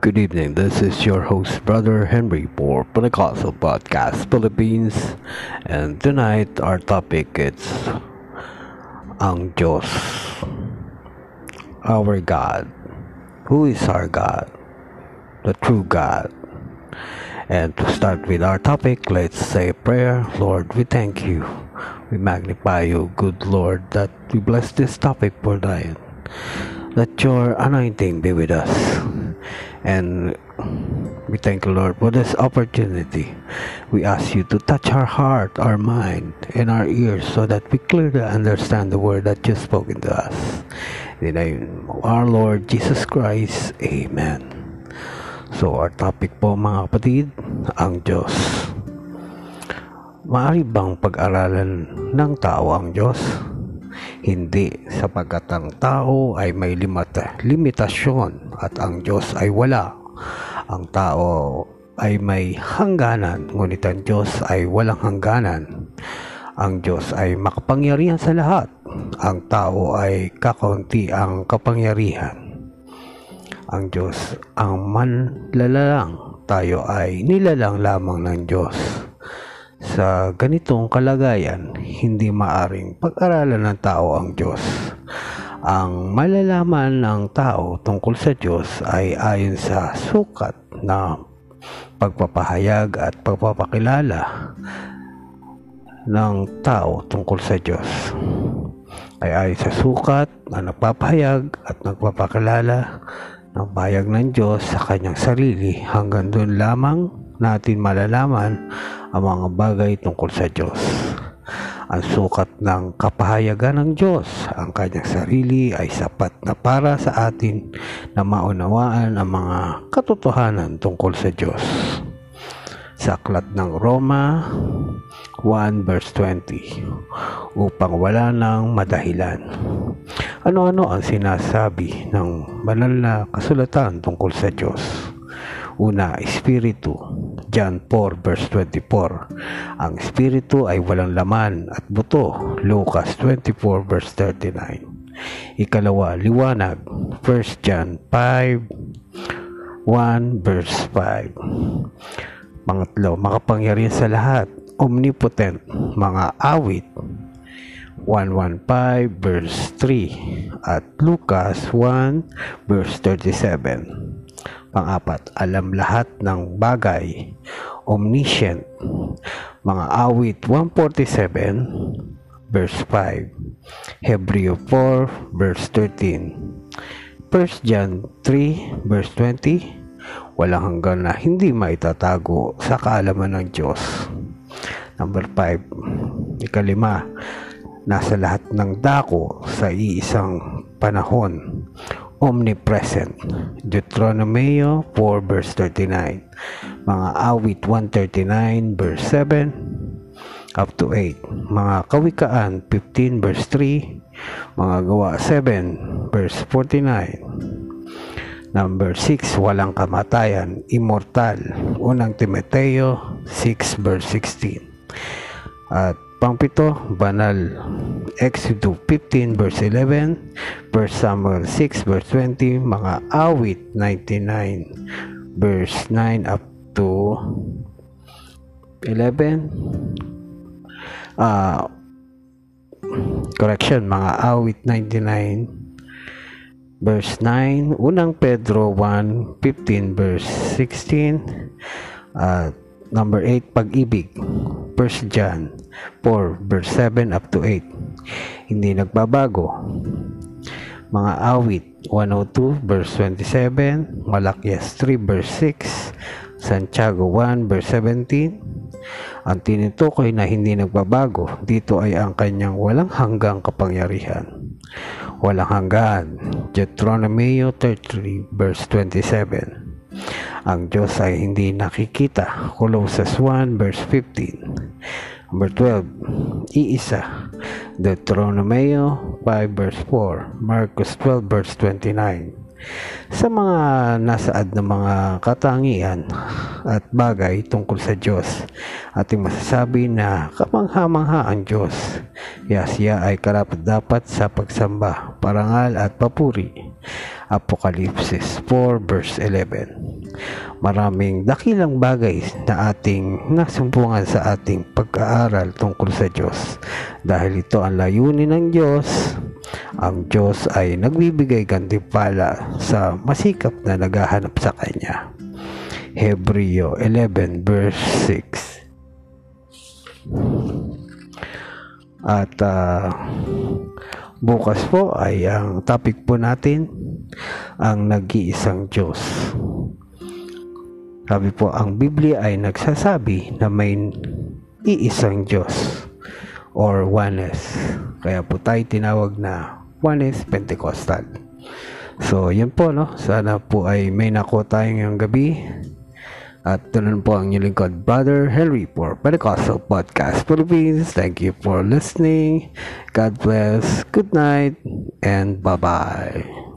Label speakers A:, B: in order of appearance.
A: Good evening. This is your host, Brother Henry, for Pentecostal Podcast Philippines. And tonight, our topic is Ang Diyos. Our God. Who is our God? The true God. And to start with our topic, let's say prayer. Lord, we thank you. We magnify you, good Lord, that we bless this topic for tonight. Let your anointing be with us. And we thank you, Lord, for this opportunity. We ask you to touch our heart, our mind, and our ears so that we clearly understand the word that you've spoken to us. In the name of our Lord Jesus Christ, Amen. So, our topic po mga kapatid, ang Diyos. Maari bang pag-aralan ng tao ang Diyos? Hindi, sapagkat ang tao ay may limita, limitasyon at ang Diyos ay wala. Ang tao ay may hangganan, ngunit ang Diyos ay walang hangganan. Ang Diyos ay makapangyarihan sa lahat. Ang tao ay kakaunti ang kapangyarihan. Ang Diyos ang manlalalang. Tayo ay nilalang lamang ng Diyos. Sa ganitong kalagayan, hindi maaring pag-aralan ng tao ang Diyos. Ang malalaman ng tao tungkol sa Diyos ay ayon sa sukat na pagpapahayag at pagpapakilala ng tao tungkol sa Diyos ay ayon sa sukat na nagpapahayag at nagpapakilala ng bayag ng Diyos sa kanyang sarili hanggang doon lamang natin malalaman ang mga bagay tungkol sa Diyos. Ang sukat ng kapahayagan ng Diyos, ang kanyang sarili ay sapat na para sa atin na maunawaan ang mga katotohanan tungkol sa Diyos. Sa aklat ng Roma 1 verse 20 upang wala nang madahilan. Ano-ano ang sinasabi ng banal na kasulatan tungkol sa Diyos? Una, Espiritu. John 4 verse 24. Ang Espiritu ay walang laman at buto. Lucas 24 verse 39. Ikalawa, liwanag. 1 John 5 1 verse 5. Pangatlo, makapangyarihan sa lahat. Omnipotent. Mga awit. 115 verse 3 at Lucas 1 verse 37. Pang-apat, alam lahat ng bagay. Omniscient. Mga awit 147 verse 5. Hebreo 4 verse 13. 1 John 3 verse 20. Walang hanggan na hindi maitatago sa kaalaman ng Diyos. Number 5. Ikalima, nasa lahat ng dako sa iisang panahon omnipresent. Deuteronomio 4 verse 39. Mga awit 139 verse 7 up to 8. Mga kawikaan 15 verse 3. Mga gawa 7 verse 49. Number 6, walang kamatayan, immortal. Unang Timoteo 6 verse 16. At Pangpito, banal. Exodus 15 verse 11, 1 Samuel 6 verse 20, mga awit 99 verse 9 up to 11. Uh, correction, mga awit 99 verse 9, unang Pedro 1, 15 verse 16, at uh, number 8, pag-ibig, 1 John 4 verse 7 up to 8. Hindi nagbabago. Mga awit 102 verse 27, Malakias 3 verse 6, Santiago 1 verse 17. Ang tinutukoy na hindi nagbabago dito ay ang kanyang walang hanggang kapangyarihan. Walang hanggan. Deuteronomio 33 verse 27. Ang Diyos ay hindi nakikita. Colossians 1 verse 15. Number 12, iisa. Deuteronomio 5 verse 4, Marcos 12 verse 29. Sa mga nasaad na mga katangian at bagay tungkol sa Diyos, ating masasabi na kamangha-mangha ang Diyos. Kaya siya ay karapat dapat sa pagsamba, parangal at papuri Apokalipsis 4 verse 11. Maraming dakilang bagay na ating nasumpungan sa ating pag-aaral tungkol sa Diyos. Dahil ito ang layunin ng Diyos, ang Diyos ay nagbibigay gantimpala sa masikap na naghahanap sa Kanya. Hebreo 11 verse 6 At uh, Bukas po ay ang topic po natin ang nag-iisang Diyos. Sabi po, ang Biblia ay nagsasabi na may iisang Diyos or oneness. Kaya po tayo tinawag na oneness Pentecostal. So, yan po, no? Sana po ay may nako tayo ngayong gabi. At tunan po ang inyong lingkod, Brother Henry for Pentecostal Podcast Philippines. Thank you for listening. God bless. Good night and bye-bye.